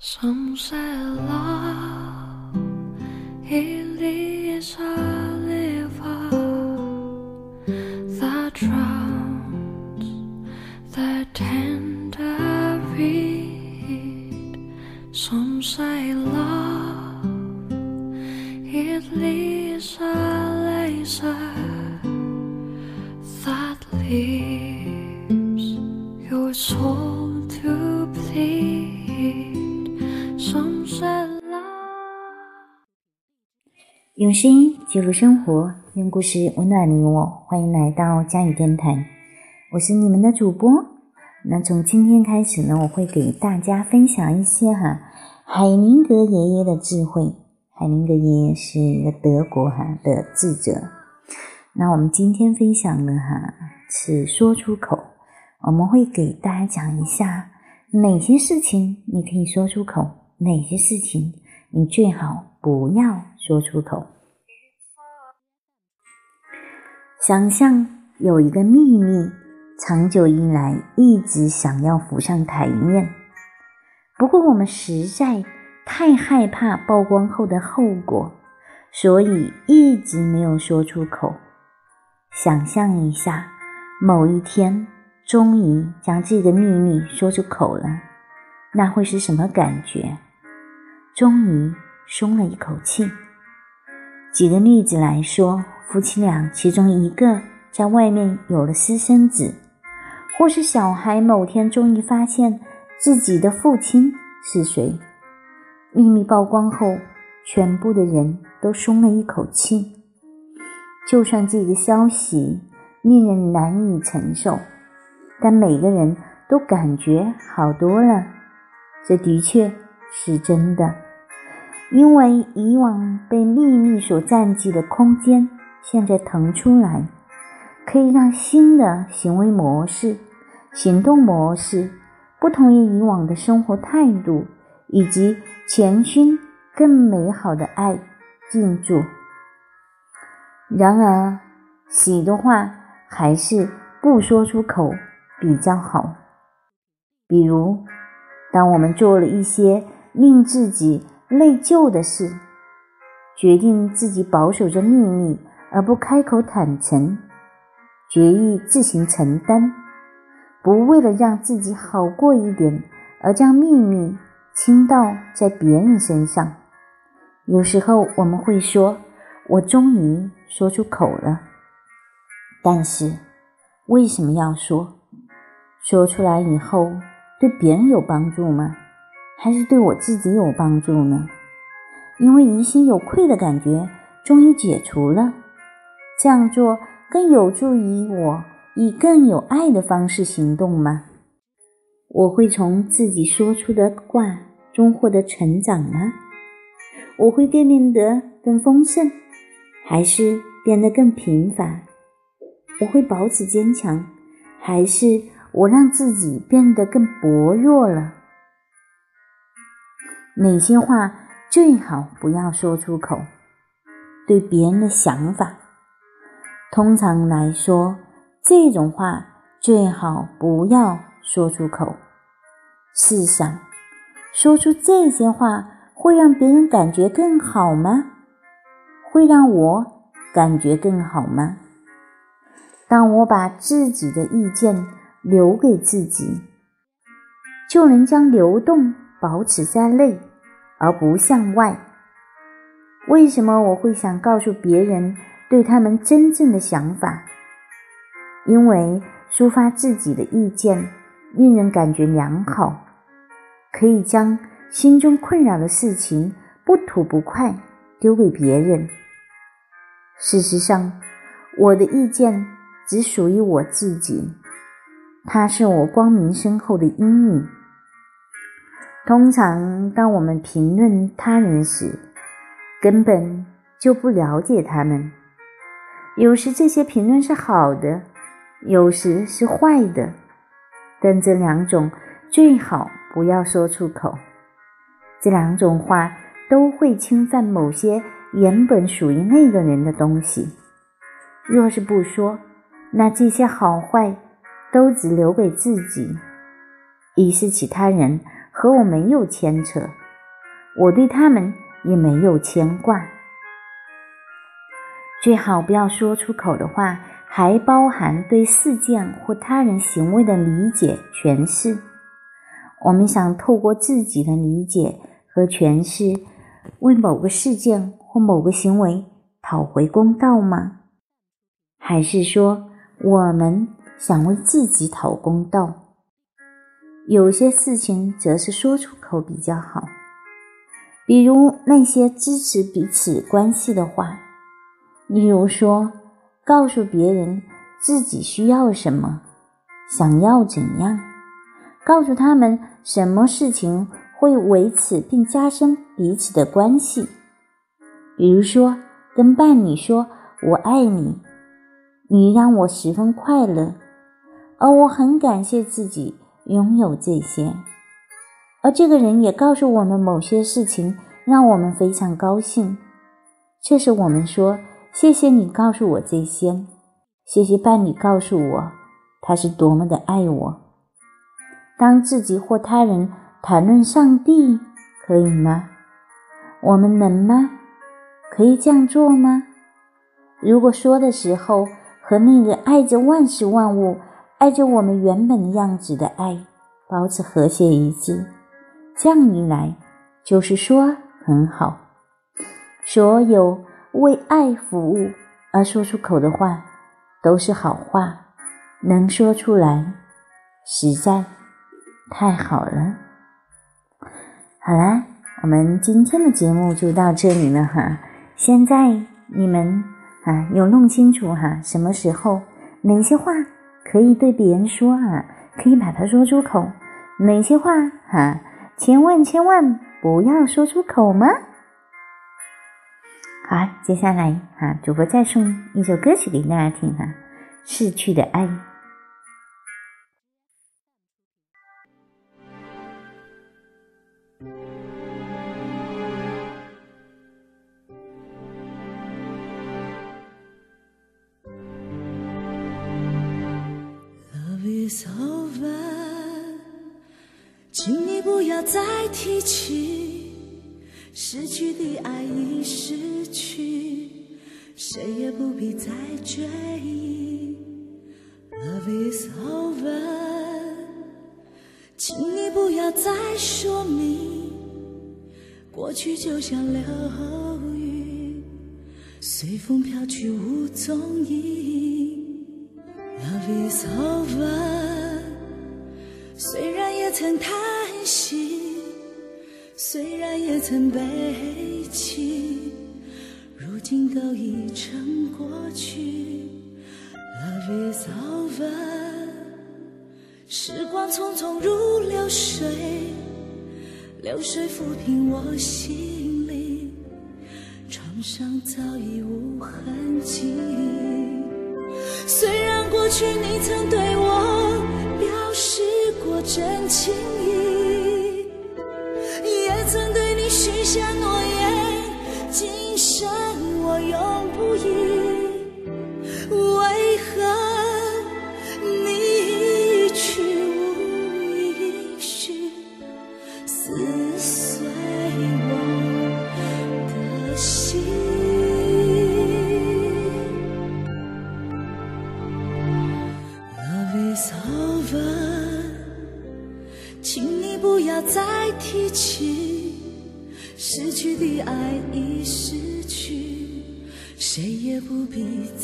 Some say love it is a river that drowns the tender reed. Some say love 用声音记录生活，用故事温暖你我。欢迎来到佳语电台，我是你们的主播。那从今天开始呢，我会给大家分享一些哈海明格爷爷的智慧。海明格爷爷是一个德国哈的智者。那我们今天分享的哈是说出口，我们会给大家讲一下哪些事情你可以说出口，哪些事情你最好不要说出口。想象有一个秘密，长久以来一直想要浮上台面，不过我们实在太害怕曝光后的后果，所以一直没有说出口。想象一下，某一天终于将这个秘密说出口了，那会是什么感觉？终于松了一口气。举个例子来说，夫妻俩其中一个在外面有了私生子，或是小孩某天终于发现自己的父亲是谁，秘密曝光后，全部的人都松了一口气。就算这个消息令人难以承受，但每个人都感觉好多了。这的确是真的，因为以往被秘密所占据的空间，现在腾出来，可以让新的行为模式、行动模式，不同于以往的生活态度，以及前熏更美好的爱进驻。然而，许多话还是不说出口比较好。比如，当我们做了一些令自己内疚的事，决定自己保守着秘密而不开口坦诚，决意自行承担，不为了让自己好过一点而将秘密倾倒在别人身上。有时候我们会说：“我终于。”说出口了，但是为什么要说？说出来以后对别人有帮助吗？还是对我自己有帮助呢？因为疑心有愧的感觉终于解除了，这样做更有助于我以更有爱的方式行动吗？我会从自己说出的话中获得成长吗？我会变变得更丰盛？还是变得更平凡？我会保持坚强，还是我让自己变得更薄弱了？哪些话最好不要说出口？对别人的想法，通常来说，这种话最好不要说出口。试想，说出这些话会让别人感觉更好吗？会让我感觉更好吗？当我把自己的意见留给自己，就能将流动保持在内，而不向外。为什么我会想告诉别人对他们真正的想法？因为抒发自己的意见令人感觉良好，可以将心中困扰的事情不吐不快丢给别人。事实上，我的意见只属于我自己，它是我光明身后的阴影。通常，当我们评论他人时，根本就不了解他们。有时这些评论是好的，有时是坏的，但这两种最好不要说出口。这两种话都会侵犯某些。原本属于那个人的东西，若是不说，那这些好坏都只留给自己，已是其他人和我没有牵扯，我对他们也没有牵挂。最好不要说出口的话，还包含对事件或他人行为的理解诠释。我们想透过自己的理解和诠释，为某个事件或某个行为讨回公道吗？还是说我们想为自己讨公道？有些事情则是说出口比较好，比如那些支持彼此关系的话，例如说，告诉别人自己需要什么，想要怎样，告诉他们什么事情会维持并加深彼此的关系，比如说，跟伴侣说“我爱你”，你让我十分快乐，而我很感谢自己。拥有这些，而这个人也告诉我们某些事情，让我们非常高兴。这时我们说：“谢谢你告诉我这些，谢谢伴侣告诉我他是多么的爱我。”当自己或他人谈论上帝，可以吗？我们能吗？可以这样做吗？如果说的时候和那个爱着万事万物。爱着我们原本的样子的爱，保持和谐一致，这样一来，就是说很好。所有为爱服务而说出口的话，都是好话，能说出来，实在太好了。好啦，我们今天的节目就到这里了哈。现在你们啊，有弄清楚哈，什么时候哪些话？可以对别人说啊，可以把它说出口。哪些话哈，千万千万不要说出口吗？好，接下来哈，主播再送一首歌曲给大家听哈，《逝去的爱》。It's over，请你不要再提起失去的爱已失去，谁也不必再追忆。Love is over，请你不要再说明，过去就像流云，随风飘去无踪影。Love is over。虽然也曾叹，也曾悲泣，如今都已成过去。Love is over，时光匆匆如流水，流水抚平我心里创伤，早已无痕迹。虽然过去你曾对我表示。过真情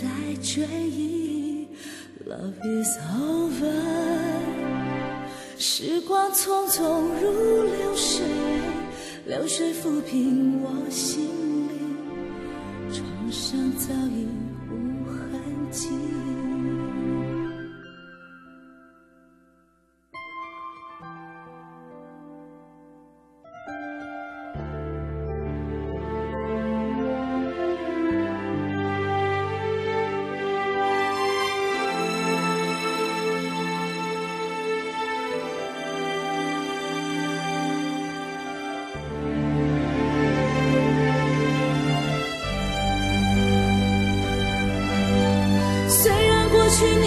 在追忆。Love is over，时光匆匆如流水，流水抚平我心里创伤早已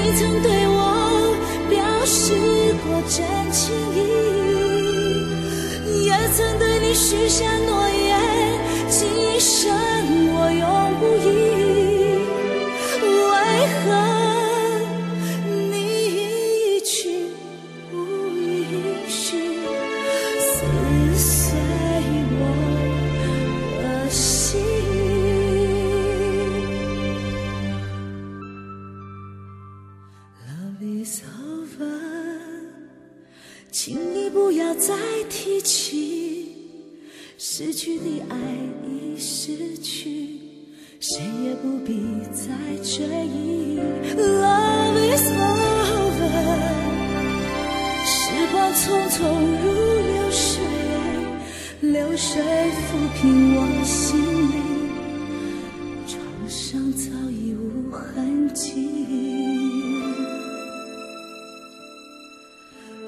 你曾对我表示过真情意也曾对你许下诺言今生我永不移。再追忆 love is over 时光匆匆如流水流水抚平我心灵创伤早已无痕迹。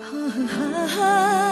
啊。